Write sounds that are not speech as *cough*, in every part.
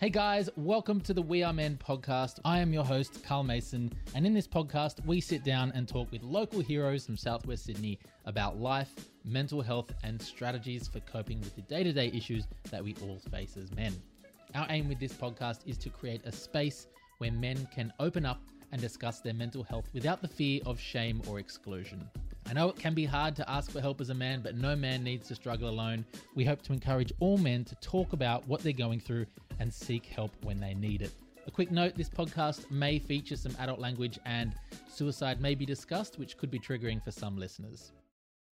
Hey guys, welcome to the We Are Men podcast. I am your host, Carl Mason, and in this podcast, we sit down and talk with local heroes from Southwest Sydney about life, mental health, and strategies for coping with the day to day issues that we all face as men. Our aim with this podcast is to create a space where men can open up and discuss their mental health without the fear of shame or exclusion. I know it can be hard to ask for help as a man, but no man needs to struggle alone. We hope to encourage all men to talk about what they're going through and seek help when they need it. A quick note this podcast may feature some adult language and suicide may be discussed, which could be triggering for some listeners.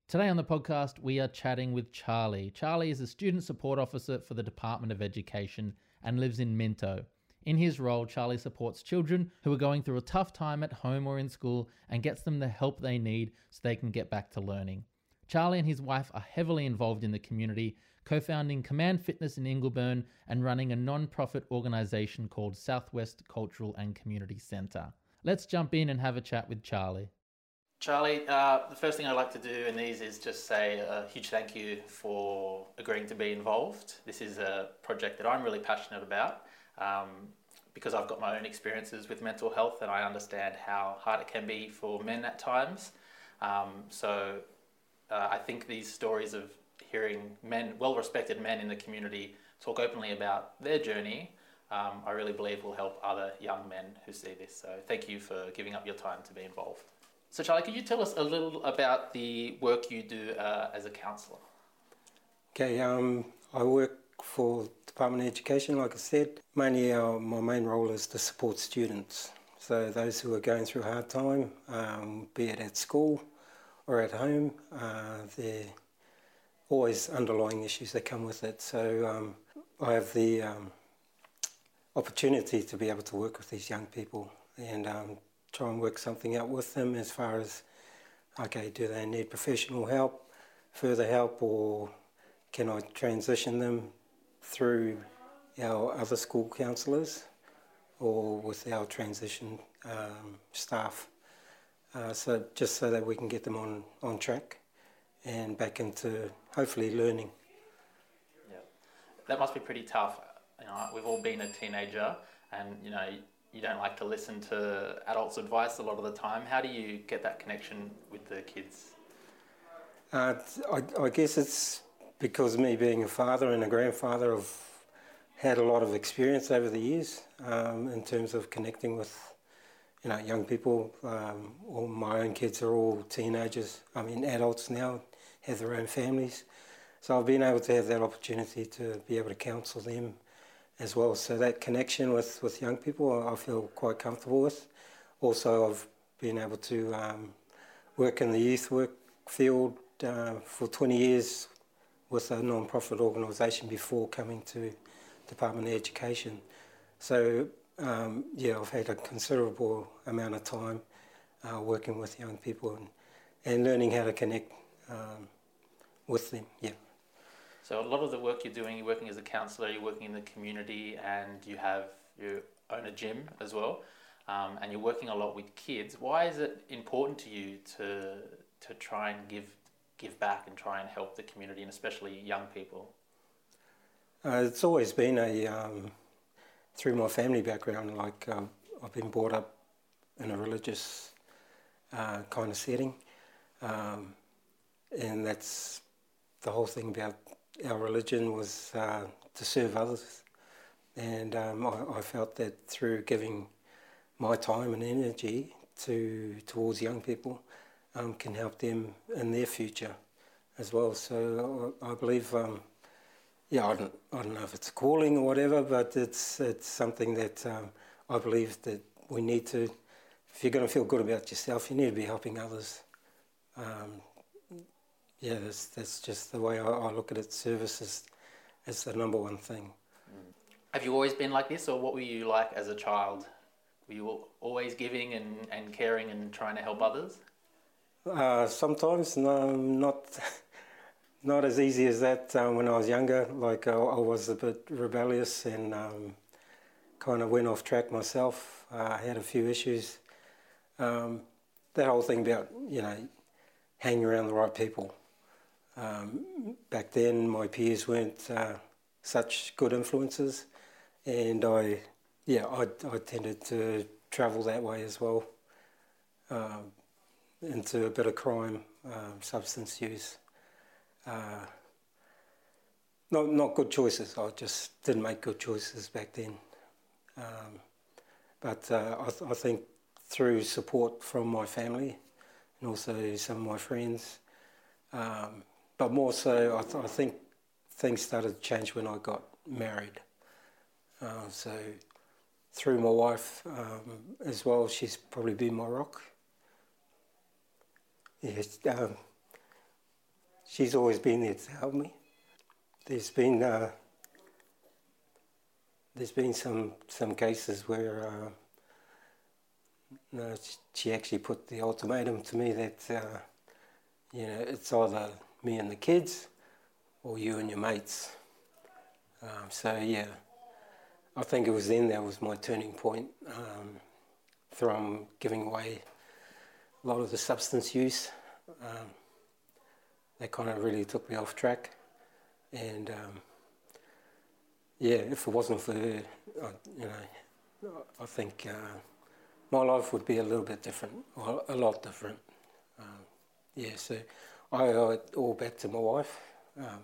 Today on the podcast, we are chatting with Charlie. Charlie is a student support officer for the Department of Education and lives in Minto. In his role, Charlie supports children who are going through a tough time at home or in school and gets them the help they need so they can get back to learning. Charlie and his wife are heavily involved in the community, co founding Command Fitness in Ingleburn and running a non profit organisation called Southwest Cultural and Community Centre. Let's jump in and have a chat with Charlie. Charlie, uh, the first thing I'd like to do in these is just say a huge thank you for agreeing to be involved. This is a project that I'm really passionate about um, because I've got my own experiences with mental health and I understand how hard it can be for men at times. Um, so uh, I think these stories of hearing men, well respected men in the community, talk openly about their journey. Um, I really believe will help other young men who see this. So, thank you for giving up your time to be involved. So, Charlie, could you tell us a little about the work you do uh, as a counsellor? Okay, um, I work for Department of Education, like I said. Mainly uh, my main role is to support students. So those who are going through a hard time, um, be it at school or at home, uh, there are always underlying issues that come with it. So um, I have the um, opportunity to be able to work with these young people and um, try and work something out with them as far as, okay, do they need professional help, further help, or can I transition them through our other school counsellors or with our transition um, staff. Uh, so just so that we can get them on, on track and back into hopefully learning. Yeah, that must be pretty tough. You know, we've all been a teenager, and you know, you don't like to listen to adults' advice a lot of the time. How do you get that connection with the kids? Uh, I, I guess it's because me being a father and a grandfather, I've had a lot of experience over the years um, in terms of connecting with you know young people. Um, all my own kids are all teenagers. I mean adults now, have their own families. So I've been able to have that opportunity to be able to counsel them as well. So that connection with, with young people, I feel quite comfortable with. Also, I've been able to um, work in the youth work field uh, for 20 years with a non-profit organisation before coming to Department of Education. So um, yeah, I've had a considerable amount of time uh, working with young people and, and learning how to connect um, with them. Yeah. So a lot of the work you're doing, you're working as a counsellor, you're working in the community, and you have you own a gym as well, um, and you're working a lot with kids. Why is it important to you to to try and give give back and try and help the community and especially young people? Uh, it's always been a um, through my family background. Like uh, I've been brought up in a religious uh, kind of setting, um, and that's the whole thing about our religion was uh, to serve others. And um, I, I, felt that through giving my time and energy to towards young people, um, can help them in their future as well. So I, I believe, um, yeah, I don't, I don't know if it's a calling or whatever, but it's it's something that um, I believe that we need to. If you're going to feel good about yourself, you need to be helping others. Yeah, that's, that's just the way I, I, look at it. Service is, is the number one thing. Have you always been like this, or what were you like as a child? Were you always giving and, and caring and trying to help others? Uh, sometimes, no, not *laughs* not as easy as that. Um, when I was younger, like uh, I was a bit rebellious and um, kind of went off track myself. Uh, I had a few issues. Um, that whole thing about you know hanging around the right people. Um, back then, my peers weren't uh, such good influences, and I, yeah, I, I tended to travel that way as well, um, into a bit of crime, um, substance use. Uh, not not good choices. I just didn't make good choices back then. Um, but uh, I, th- I think through support from my family and also some of my friends, um, but more so, I, th- I, think things started to change when I got married. Uh, so through my wife um, as well, she's probably been my rock. Yes, um, she's always been there to help me. There's been uh, there's been some some cases where uh, no, she actually put the ultimatum to me that uh, you know it's either me and the kids or you and your mates. Um, so yeah, I think it was then that was my turning point um, from giving away a lot of the substance use. Um, that kind of really took me off track, and um, yeah, if it wasn't for her, I, you know, I think uh, my life would be a little bit different, or a lot different. Um, yeah, so I owe it all back to my wife. Um,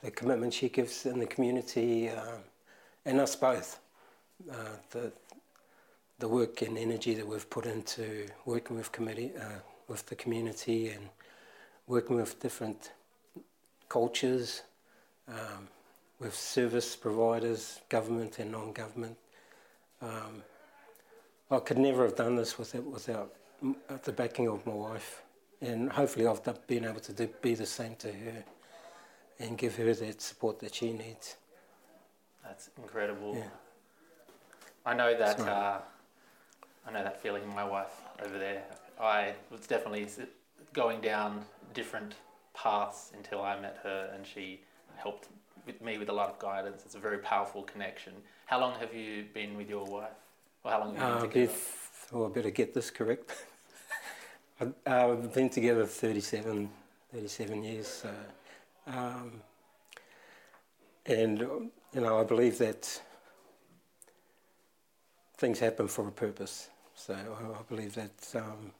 the commitment she gives in the community, um, and us both. Uh, the the work and energy that we've put into working with committee, uh, with the community, and working with different cultures, um, with service providers, government and non-government. Um, I could never have done this without, without the backing of my wife, and hopefully I've been able to do, be the same to her and give her that support that she needs. That's incredible. Yeah. I know that. Uh, I know that feeling. In my wife over there. I was definitely going down different paths until I met her, and she helped with me with a lot of guidance. It's a very powerful connection. How long have you been with your wife? Or how long have you been uh, together? oh, I better get this correct. *laughs* I've been together 37, 37 years. So, um, and, you know, I believe that things happen for a purpose. So I, believe that, um,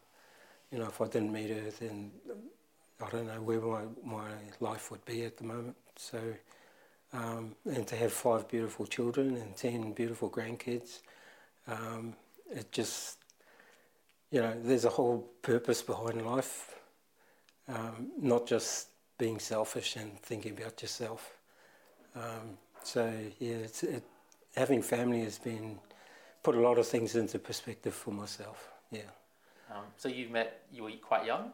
you know, if I didn't meet her, then I don't know where my, my life would be at the moment. So, um, and to have five beautiful children and ten beautiful grandkids, um, it just, you know, there's a whole purpose behind life, um, not just being selfish and thinking about yourself. Um, so yeah, it, having family has been put a lot of things into perspective for myself. Yeah. Um, so you met you were quite young.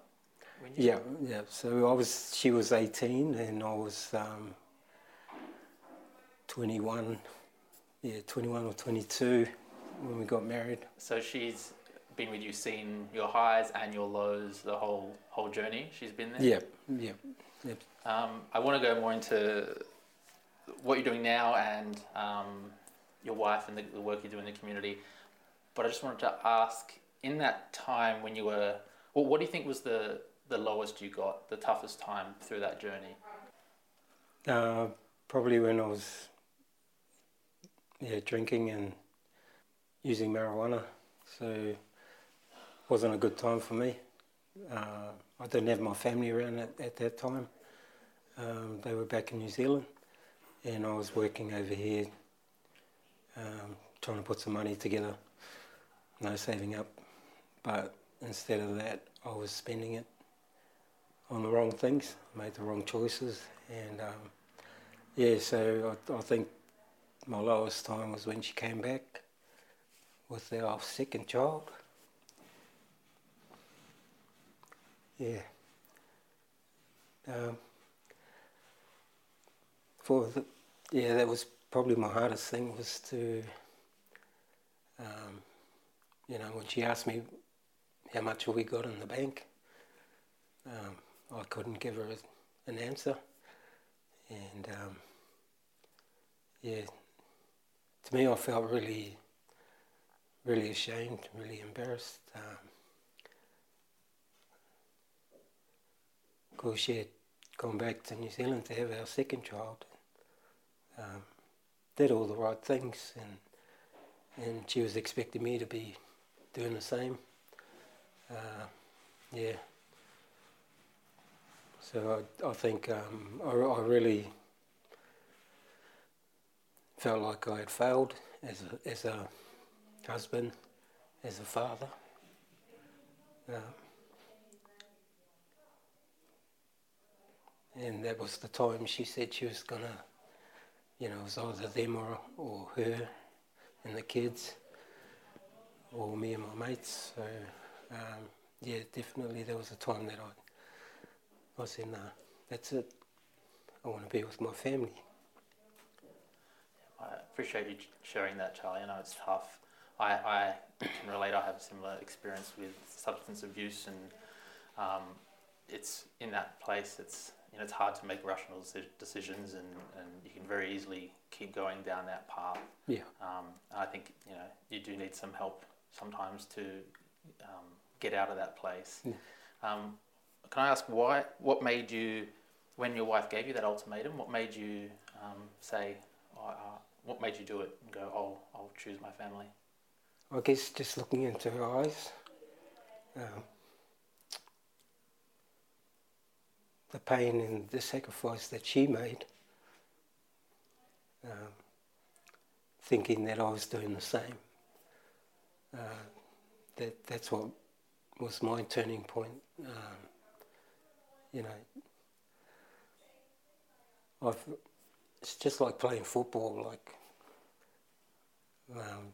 yeah, yeah. So I was. She was eighteen, and I was um, twenty-one. Yeah, twenty-one or twenty-two when we got married. So she's been with you, seen your highs and your lows, the whole whole journey. She's been there. Yeah, yeah, yep. Um, I want to go more into what you're doing now and um, your wife and the, the, work you do in the community. But I just wanted to ask, in that time when you were, well, what do you think was the the lowest you got, the toughest time through that journey? Uh, probably when I was yeah drinking and using marijuana, so wasn't a good time for me. Uh, I didn't have my family around at, at that time. Um, they were back in New Zealand, and I was working over here, um, trying to put some money together, no saving up. But instead of that, I was spending it on the wrong things, made the wrong choices, and um, yeah, so I, I think my lowest time was when she came back with our second child. Yeah. Um, for the, yeah, that was probably my hardest thing was to, um, you know, when she asked me how much we got in the bank, um, I couldn't give her an answer, and um, yeah, to me, I felt really really ashamed, really embarrassed. Of course, she had gone back to New Zealand to have our second child. Um, did all the right things, and and she was expecting me to be doing the same. Uh, yeah. So I, I think um, I, I really felt like I had failed as a, as a husband, as a father. Uh, and that was the time she said she was gonna, you know, it was either them or, or her and the kids, or me and my mates. So um, yeah, definitely there was a time that I, I said, nah, that's it. I want to be with my family. I appreciate you sharing that, Charlie. I know it's tough. I, I *clears throat* can relate. I have a similar experience with substance abuse, and um, it's in that place. It's you know, it's hard to make rational decisions, and, and you can very easily keep going down that path. Yeah. Um, I think you know you do need some help sometimes to um, get out of that place. Yeah. Um, can I ask why? What made you, when your wife gave you that ultimatum, what made you um, say, oh, uh, what made you do it and go, oh, I'll choose my family? I guess just looking into her eyes. Um, the pain and the sacrifice that she made, um, thinking that I was doing the same. Uh, that that's what was my turning point. Um, you know, I've, it's just like playing football. Like, um,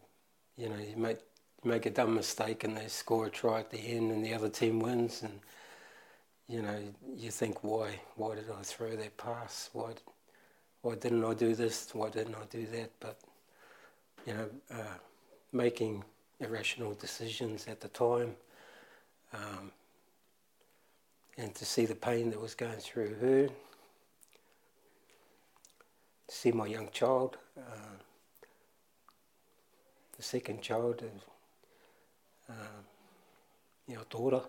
you know, you make you make a dumb mistake and they score a try at the end, and the other team wins, and you know, you think, why? Why did I throw that pass? Why, why didn't I do this? Why didn't I do that? But, you know, uh, making irrational decisions at the time, um, and to see the pain that was going through her, to see my young child, uh, the second child, uh, know, daughter.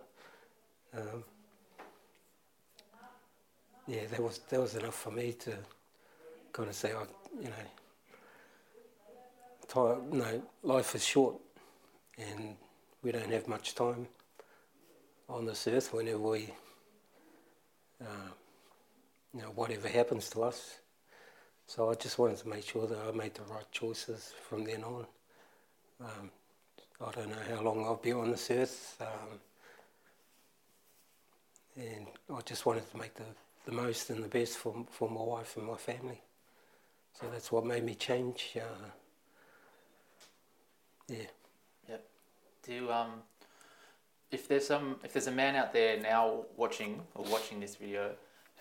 Um, yeah, that was that was enough for me to kind of say, oh, you know, time, no, life is short, and we don't have much time on this earth. Whenever we, uh, you know, whatever happens to us, so I just wanted to make sure that I made the right choices from then on. Um, I don't know how long I'll be on this earth, um, and I just wanted to make the the most and the best for, for my wife and my family. So that's what made me change. Uh, yeah. Yep. Do um, if there's some if there's a man out there now watching or watching this video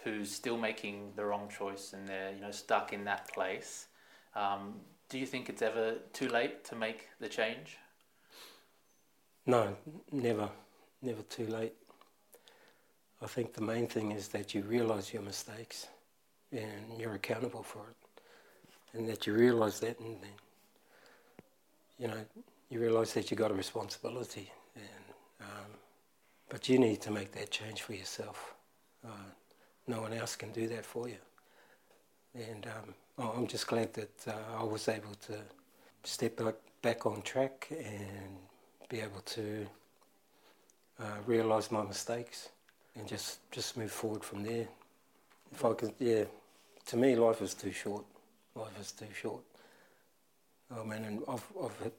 who's still making the wrong choice and they're you know stuck in that place, um, do you think it's ever too late to make the change? No, never, never too late. I think the main thing is that you realize your mistakes and you're accountable for it. And that you realize that and then, you know, you realize that you got a responsibility. And, um, but you need to make that change for yourself. Uh, no one else can do that for you. And um, I'm just glad that uh, I was able to step back, back on track and be able to uh, realize my mistakes and just just move forward from there. If I could, yeah. To me, life is too short. Life is too short. I mean, and I've, I've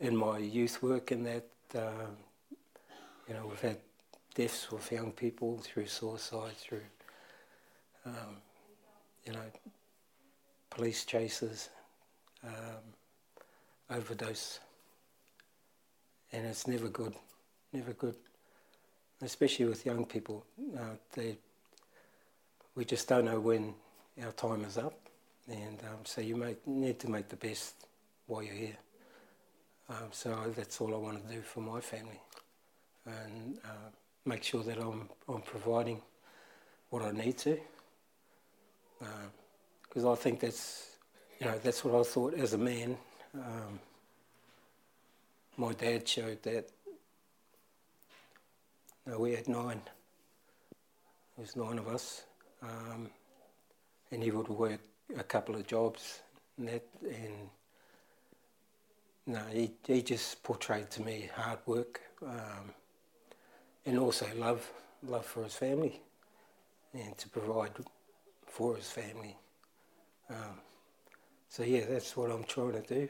in my youth work in that, uh, you know, we've had deaths with young people through suicide, through, um, you know, police chases, um, overdose, and it's never good, never good especially with young people. Uh, they, we just don't know when our time is up, and um, so you may, need to make the best while you're here. Um, so that's all I want to do for my family, and uh, make sure that I'm I'm providing what I need to, because uh, I think that's you know that's what I thought as a man. Um, my dad showed that we had nine. There was nine of us, um, and he would work a couple of jobs and that, and no, he, he just portrayed to me hard work um, and also love, love for his family and to provide for his family. Um, so yeah, that's what I'm trying to do.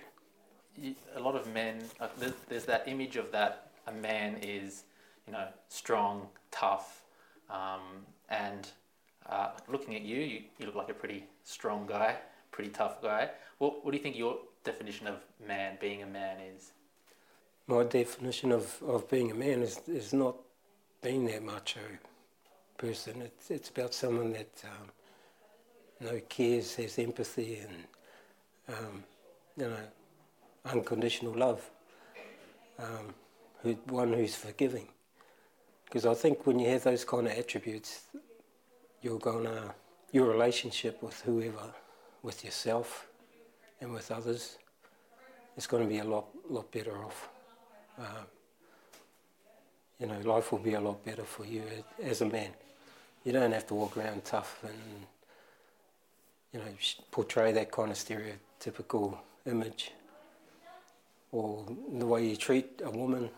A lot of men, uh, there's that image of that a man is, you know, strong, tough, um, and uh, looking at you, you, you look like a pretty strong guy, pretty tough guy. What, what do you think your definition of man, being a man, is? My definition of, of being a man is, is not being that macho person. It's, it's about someone that um, you know, cares, has empathy, and um, you know, unconditional love. Um, who, one who's forgiving. Because I think when you have those kind of attributes, you're gonna your relationship with whoever, with yourself, and with others, is going to be a lot lot better off. Um, you know, life will be a lot better for you as a man. You don't have to walk around tough and you know portray that kind of stereotypical image or the way you treat a woman.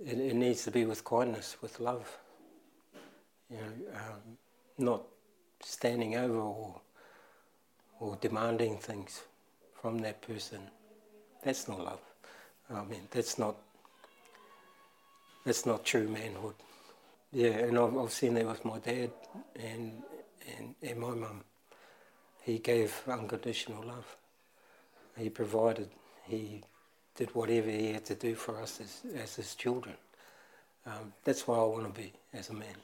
It, it needs to be with kindness, with love. You know, um, not standing over or, or demanding things from that person. That's not love. I mean, that's not that's not true manhood. Yeah, and I've, I've seen that with my dad and and, and my mum. He gave unconditional love. He provided. He did whatever he had to do for us as, as his children. Um, that's why I want to be as a man,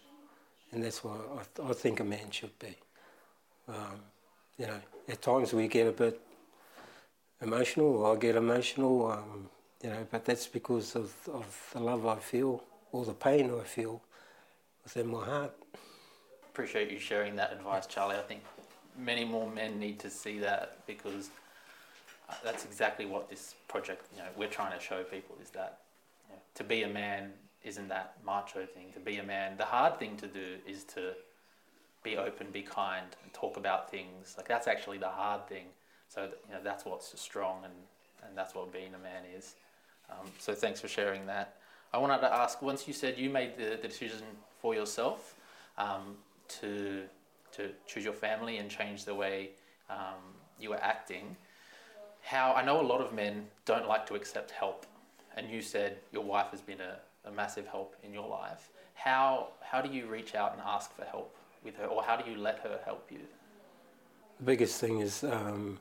and that's why I, th- I think a man should be. Um, you know, at times we get a bit emotional, I get emotional, um, you know, but that's because of, of the love I feel or the pain I feel within my heart. Appreciate you sharing that advice, Charlie. I think many more men need to see that because that's exactly what this project, you know, we're trying to show people is that you know, to be a man isn't that macho thing. To be a man, the hard thing to do is to be open, be kind, and talk about things. Like that's actually the hard thing. So you know that's what's strong, and and that's what being a man is. Um, so thanks for sharing that. I wanted to ask. Once you said you made the, the decision for yourself um, to to choose your family and change the way um, you were acting, how I know a lot of men don't like to accept help, and you said your wife has been a a massive help in your life. How, how do you reach out and ask for help with her, or how do you let her help you? The biggest thing is um,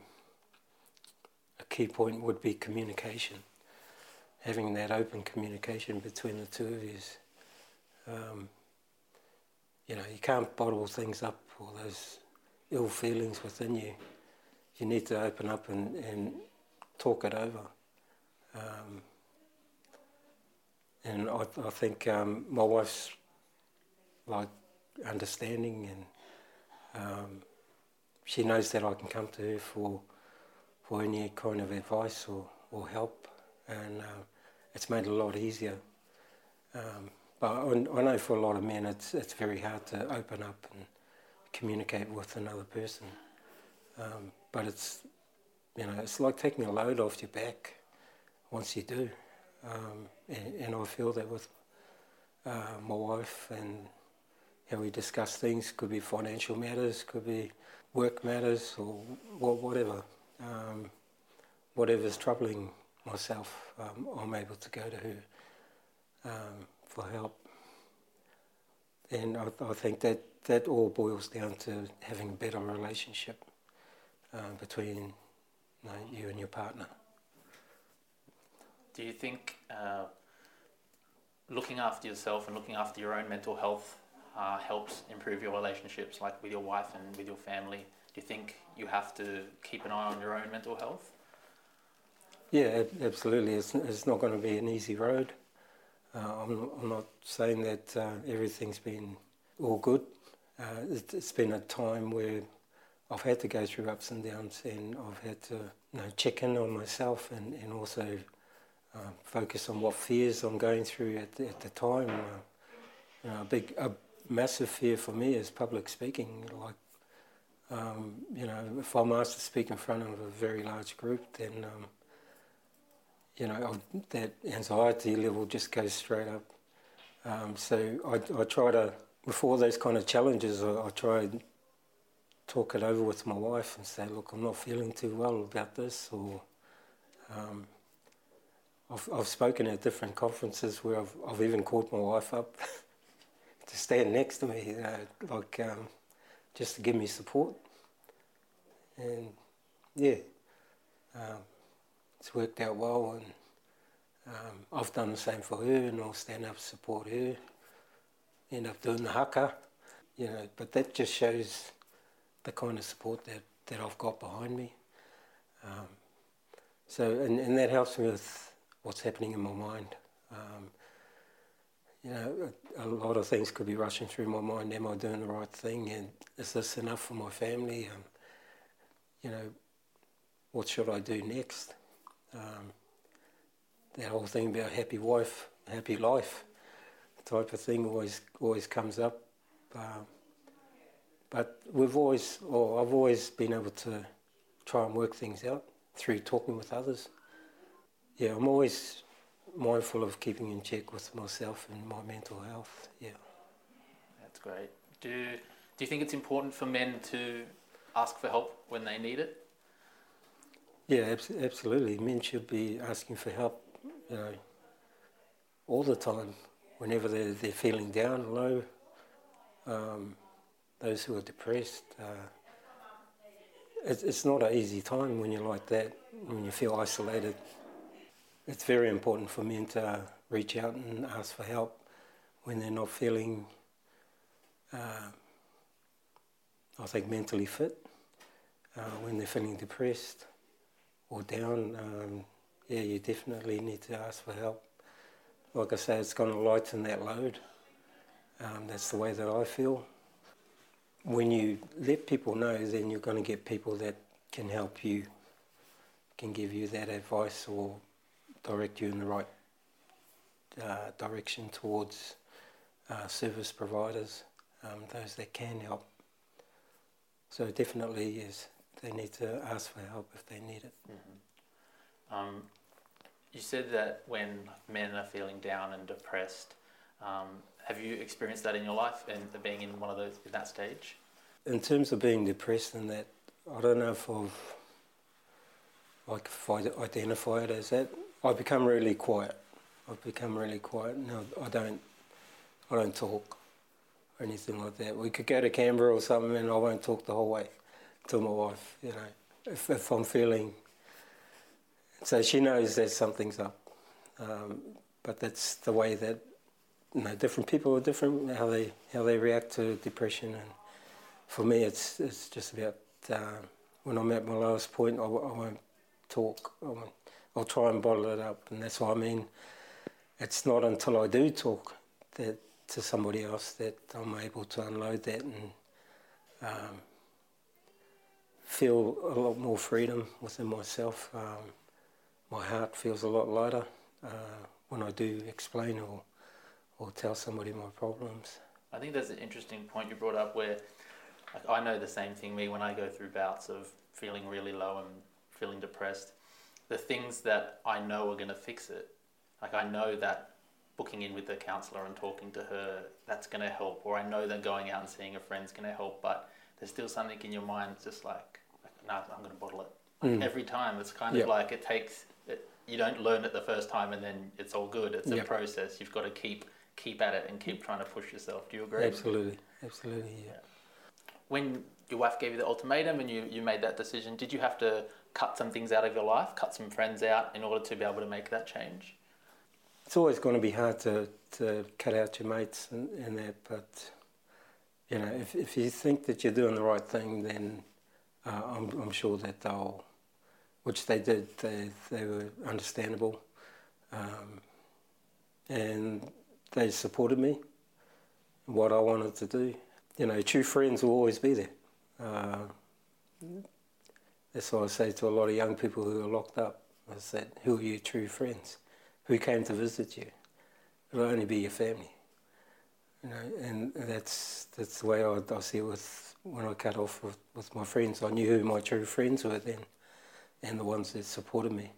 a key point would be communication. Having that open communication between the two of you. Um, you know, you can't bottle things up or those ill feelings within you. You need to open up and, and talk it over. Um, and I, I think um, my wife's like understanding and um, she knows that I can come to her for for any kind of advice or, or help and uh, it's made it a lot easier. Um, but I, I, know for a lot of men it's it's very hard to open up and communicate with another person. Um, but it's you know it's like taking a load off your back once you do. Um, and, and, I feel that with uh, my wife and how we discuss things, could be financial matters, could be work matters, or whatever. Um, whatever's troubling myself, um, I'm able to go to her um, for help. And I, I, think that that all boils down to having a better relationship uh, between you, you and your partner. Do you think uh, looking after yourself and looking after your own mental health uh, helps improve your relationships, like with your wife and with your family? Do you think you have to keep an eye on your own mental health? Yeah, absolutely. It's, it's not going to be an easy road. Uh, I'm, I'm, not saying that uh, everything's been all good. Uh, it, it's been a time where I've had to go through ups and downs, and I've had to you know, check in on myself and, and also uh, focus on what fears I'm going through at, at the time. Uh, you know, a big, a massive fear for me is public speaking. Like, Um, you know, if I'm asked to speak in front of a very large group, then um, you know that anxiety level just goes straight up. Um, so I, I, try to, before those kind of challenges, I, I try talk it over with my wife and say, look, I'm not feeling too well about this, or um, I've, I've spoken at different conferences where I've, I've even called my wife up *laughs* to stand next to me, you know, like um, just to give me support. And yeah, um, it's worked out well, and um, I've done the same for her, and I'll stand up support her. End up doing the haka, you know. But that just shows the kind of support that, that I've got behind me. Um, so, and, and that helps me with what's happening in my mind. Um, you know, a, a, lot of things could be rushing through my mind. Am I doing the right thing? And is this enough for my family? Um, you know, what should I do next? Um, that whole thing about happy wife, happy life type of thing always always comes up. Uh, but we've always, or I've always been able to try and work things out through talking with others. Yeah, I'm always mindful of keeping in check with myself and my mental health. Yeah. That's great. Do do you think it's important for men to ask for help when they need it? Yeah, absolutely. Men should be asking for help, you know, all the time. Whenever they're, they're feeling down, low, um, those who are depressed. Uh, it's, it's not an easy time when you're like that, when you feel isolated it's very important for men to reach out and ask for help when they're not feeling, uh, I think, mentally fit, uh, when they're feeling depressed or down. Um, yeah, you definitely need to ask for help. Like I say, it's going to lighten that load. Um, that's the way that I feel. When you let people know, then you're going to get people that can help you, can give you that advice or direct you in the right uh, direction towards uh, service providers, um, those that can help. So definitely, yes, they need to ask for help if they need it. Mm-hmm. Um, you said that when men are feeling down and depressed, um, have you experienced that in your life and being in one of those in that stage? In terms of being depressed and that, I don't know if I've like if I identify it as that. I've become really quiet. I've become really quiet. No, I don't. I don't talk or anything like that. We could go to Canberra or something, and I won't talk the whole way to my wife. You know, if, if I'm feeling. So she knows that something's up, um, but that's the way that different people are different how they how they react to depression, and for me, it's it's just about uh, when I'm at my lowest point, I, I won't talk. I won't I'll try and bottle it up. And that's what I mean. It's not until I do talk that to somebody else that I'm able to unload that and um, feel a lot more freedom within myself. Um, my heart feels a lot lighter uh, when I do explain or, or tell somebody my problems. I think that's an interesting point you brought up where like, I know the same thing me when I go through bouts of feeling really low and feeling depressed the things that I know are going to fix it. Like I know that booking in with the counsellor and talking to her, that's going to help. Or I know that going out and seeing a friend's going to help. But there's still something in your mind that's just like, like no, I'm going to bottle it. Like mm. Every time, it's kind yep. of like it takes. It, you don't learn it the first time and then it's all good. It's yep. a process. You've got to keep keep at it and keep trying to push yourself. Do you agree? Absolutely, absolutely. Yeah. yeah. When your wife gave you the ultimatum and you, you made that decision, did you have to cut some things out of your life, cut some friends out in order to be able to make that change? It's always going to be hard to, to cut out your mates and, and that, but you know, if, if you think that you're doing the right thing, then uh, I'm, I'm sure that they'll, which they did, they, they were understandable. Um, and they supported me in what I wanted to do. You know, true friends will always be there. Uh, that's what I say to a lot of young people who are locked up. I said, who are your true friends? Who came to visit you? It'll only be your family. You know, and that's that's the way I, I see it with when I cut off with, with my friends. I knew who my true friends were then, and the ones that supported me.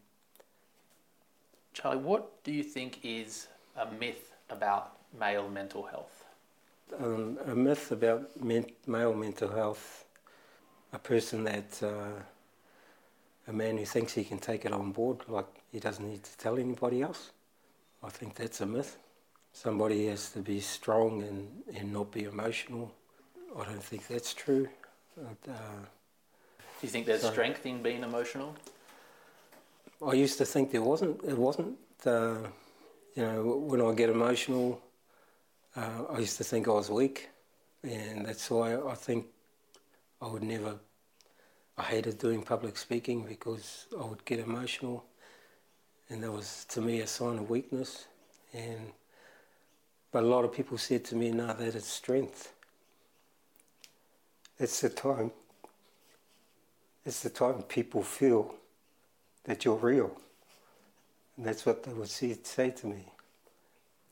Charlie, what do you think is a myth about male mental health? Um, a myth about men- male mental health, a person that, uh, a man who thinks he can take it on board, like he doesn't need to tell anybody else. I think that's a myth. Somebody has to be strong and, and not be emotional. I don't think that's true. Uh, do you think there's so, strength in being emotional? I used to think there wasn't. It wasn't. Uh, you know, when I get emotional, uh, I used to think I was weak, and that's why I think I would never. I hated doing public speaking because I would get emotional, and that was to me a sign of weakness. And but a lot of people said to me, "No, that is strength." It's the time. It's the time people feel that you're real. And that's what they would say, say to me.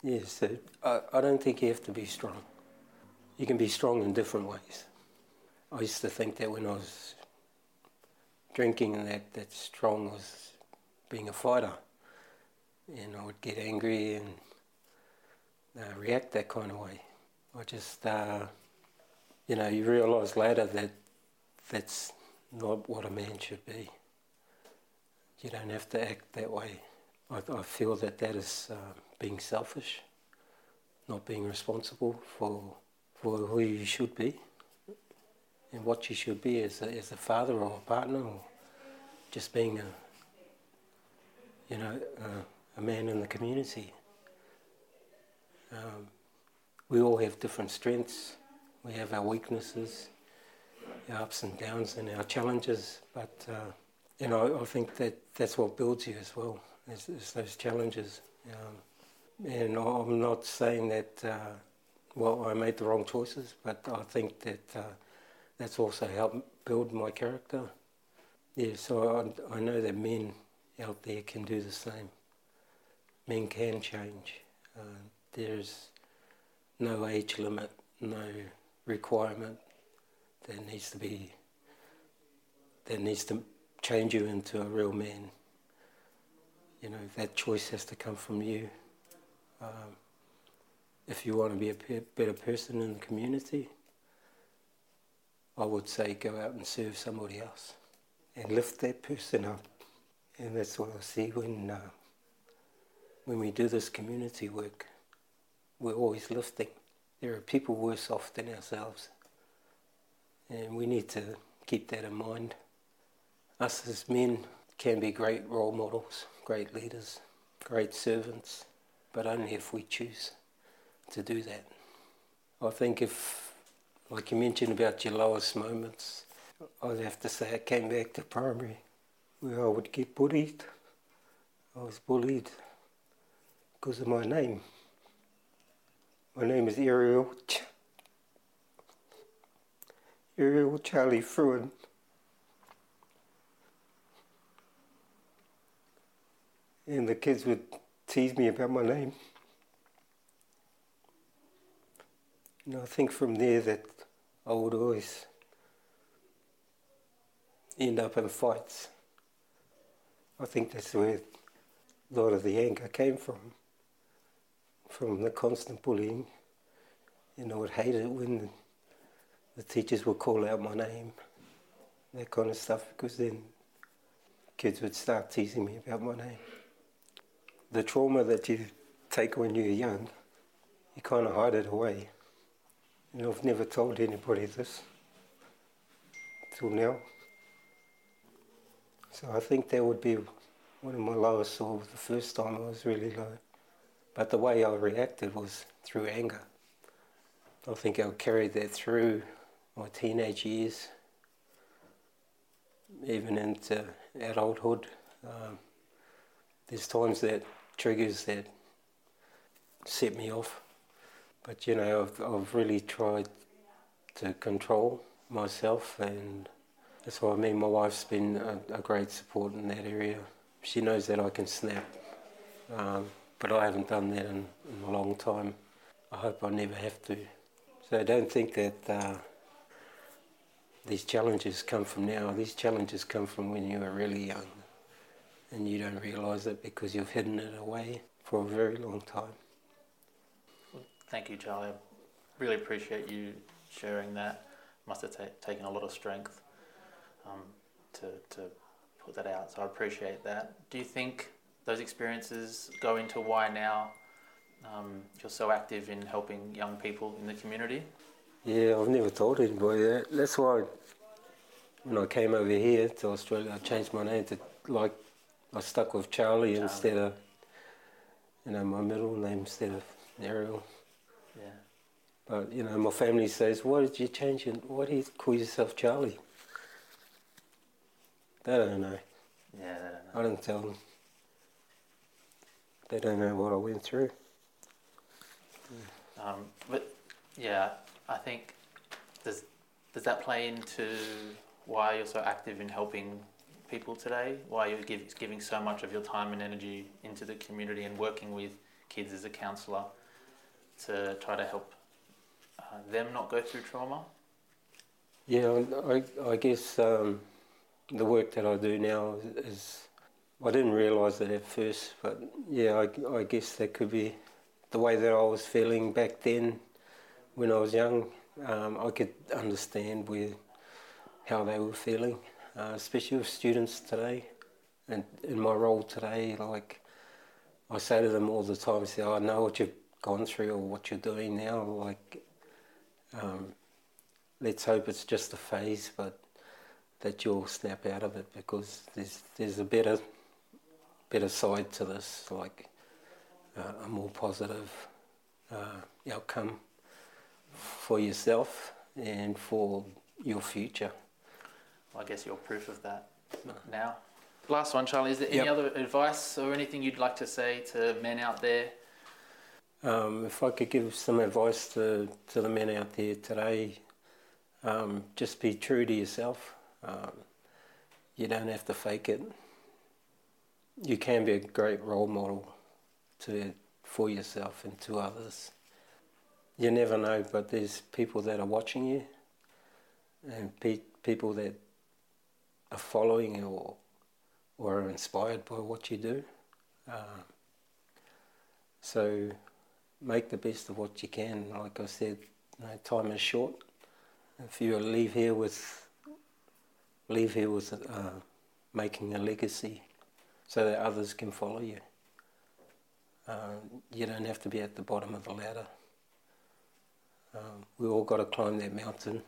Yes, I, I don't think you have to be strong. You can be strong in different ways. I used to think that when I was drinking that, that strong was being a fighter. And I would get angry and uh, react that kind of way. I just, uh, you know, you realise later that that's not what a man should be. You don't have to act that way. I, I feel that that is uh, being selfish, not being responsible for, for who you should be and what you should be as a, as a father or a partner or just being a, you know, a, a man in the community. Um, we all have different strengths. We have our weaknesses, our ups and downs, and our challenges. But uh, you know, I think that that's what builds you as well. Is, is those challenges. Um, and I'm not saying that, uh, well, I made the wrong choices, but I think that uh, that's also helped build my character. Yeah, so I, I know that men out there can do the same. Men can change. Uh, there's no age limit, no requirement that needs to be, that needs to change you into a real man you know, that choice has to come from you. Um, if you want to be a pe- better person in the community, I would say go out and serve somebody else and lift that person up. And that's what I see when, uh, when we do this community work. We're always lifting. There are people worse off than ourselves. And we need to keep that in mind. Us as men can be great role models great leaders, great servants, but only if we choose to do that. I think if, like you mentioned about your lowest moments, I'd have to say I came back to primary where I would get bullied. I was bullied because of my name. My name is Ariel, Ch- Ariel Charlie Fruin. And the kids would tease me about my name. And I think from there that I would always end up in fights. I think that's where a lot of the anger came from, from the constant bullying. And I would hate it when the teachers would call out my name, that kind of stuff, because then kids would start teasing me about my name the trauma that you take when you're young, you kind of hide it away. You know, I've never told anybody this till now. So I think that would be one of my lowest or the first time I was really low. But the way I reacted was through anger. I think I carried that through my teenage years, even into adulthood. Um, there's times that triggers that set me off. But you know, I've, I've really tried to control myself, and that's why I mean my wife's been a, a great support in that area. She knows that I can snap, um, but I haven't done that in, in, a long time. I hope I never have to. So I don't think that uh, these challenges come from now. These challenges come from when you were really young and you don't realise it because you've hidden it away for a very long time. Well, thank you, Charlie. I really appreciate you sharing that. Must have ta- taken a lot of strength um, to, to put that out, so I appreciate that. Do you think those experiences go into why now um, you're so active in helping young people in the community? Yeah, I've never told anybody that. That's why when I came over here to Australia, I changed my name to like I stuck with Charlie, Charlie. instead of you know my middle name instead of Ariel. Yeah. But you know, my family says, "Why did you change it? Why do you call yourself Charlie?" They don't know. Yeah, they don't know. I didn't tell them. They don't know what I went through. Um, but yeah, I think does does that play into why you're so active in helping people today? Why you're give, giving so much of your time and energy into the community and working with kids as a counsellor to try to help uh, them not go through trauma? Yeah, I, I guess um, the work that I do now is, I didn't realise that at first, but yeah, I, I guess that could be the way that I was feeling back then when I was young. Um, I could understand where how they were feeling, uh, especially with students today. And in my role today, like I say to them all the time, I say, I know what you've gone through or what you're doing now. Like, um, let's hope it's just a phase, but that you'll snap out of it because there's there's a better better side to this, like uh, a more positive uh, outcome for yourself and for your future. Well, I guess you're proof of that now. Last one, Charlie. Is there any other advice or anything you'd like to say to men out there? Um, if I could give some advice to, to the men out there today, um, just be true to yourself. Um, you don't have to fake it. You can be a great role model to for yourself and to others. You never know, but there's people that are watching you, and pe- people that are following or or are inspired by what you do. Uh, so make the best of what you can. Like I said, you know, time is short. If you leave here with leave here with uh, making a legacy, so that others can follow you. Uh, you don't have to be at the bottom of the ladder. Um, we all got to climb that mountain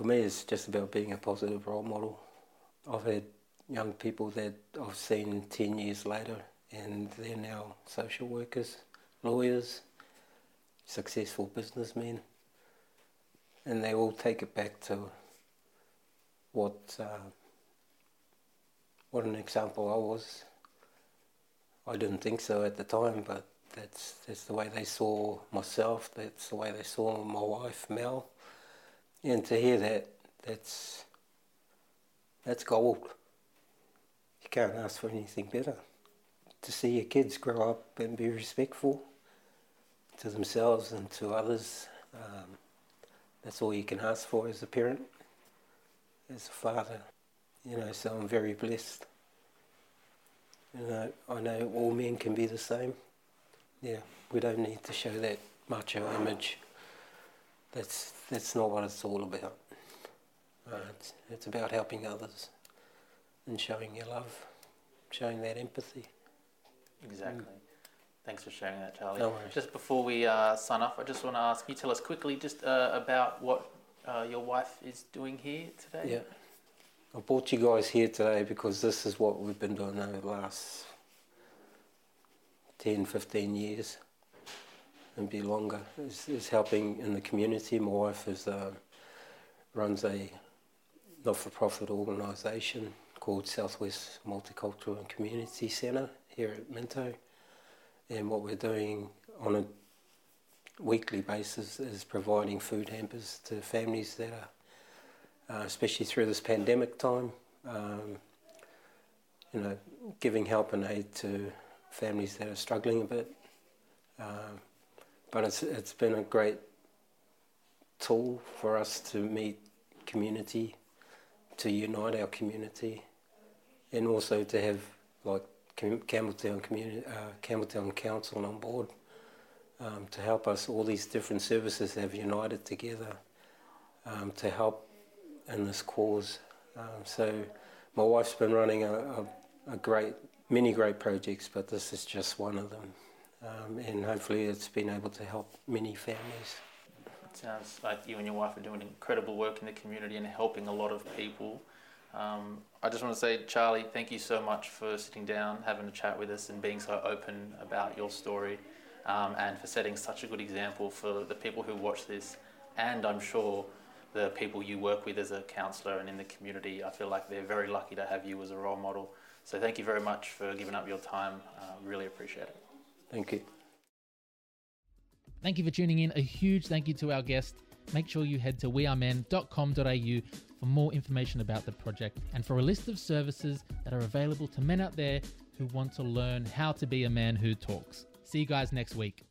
for me, it's just about being a positive role model. I've had young people that I've seen 10 years later, and they're now social workers, lawyers, successful businessmen, and they all take it back to what uh, what an example I was. I didn't think so at the time, but that's that's the way they saw myself. That's the way they saw my wife Mel and to hear that, that's that's gold. You can't ask for anything better. To see your kids grow up and be respectful to themselves and to others, um, that's all you can ask for as a parent, as a father. You know, so I'm very blessed. You know, I know all men can be the same. Yeah, we don't need to show that macho image that's that's not what it's all about. Uh, it's, it's about helping others and showing your love, showing that empathy. Exactly. Mm. Thanks for sharing that, Charlie. No worries. Just before we uh, sign off, I just want to ask you tell us quickly just uh, about what uh, your wife is doing here today. Yeah. I brought you guys here today because this is what we've been doing over the last 10, 15 years and be longer is, is helping in the community. My wife is, uh, runs a not-for-profit organisation called Southwest Multicultural and Community Centre here at Minto. And what we're doing on a weekly basis is providing food hampers to families that are, uh, especially through this pandemic time, um, you know, giving help and aid to families that are struggling a bit. Um, but it's it's been a great tool for us to meet community, to unite our community, and also to have like Campbelltown community, uh, Campbelltown Council on board um, to help us. All these different services have united together um, to help in this cause. Um, so my wife's been running a, a, a, great, many great projects, but this is just one of them. Um, and hopefully it's been able to help many families. It sounds like you and your wife are doing incredible work in the community and helping a lot of people. Um, I just want to say, Charlie, thank you so much for sitting down, having a chat with us, and being so open about your story, um, and for setting such a good example for the people who watch this, and I'm sure the people you work with as a counsellor and in the community. I feel like they're very lucky to have you as a role model. So thank you very much for giving up your time. Uh, really appreciate it. Thank you. Thank you for tuning in. A huge thank you to our guest. Make sure you head to wearemen.com.au for more information about the project and for a list of services that are available to men out there who want to learn how to be a man who talks. See you guys next week.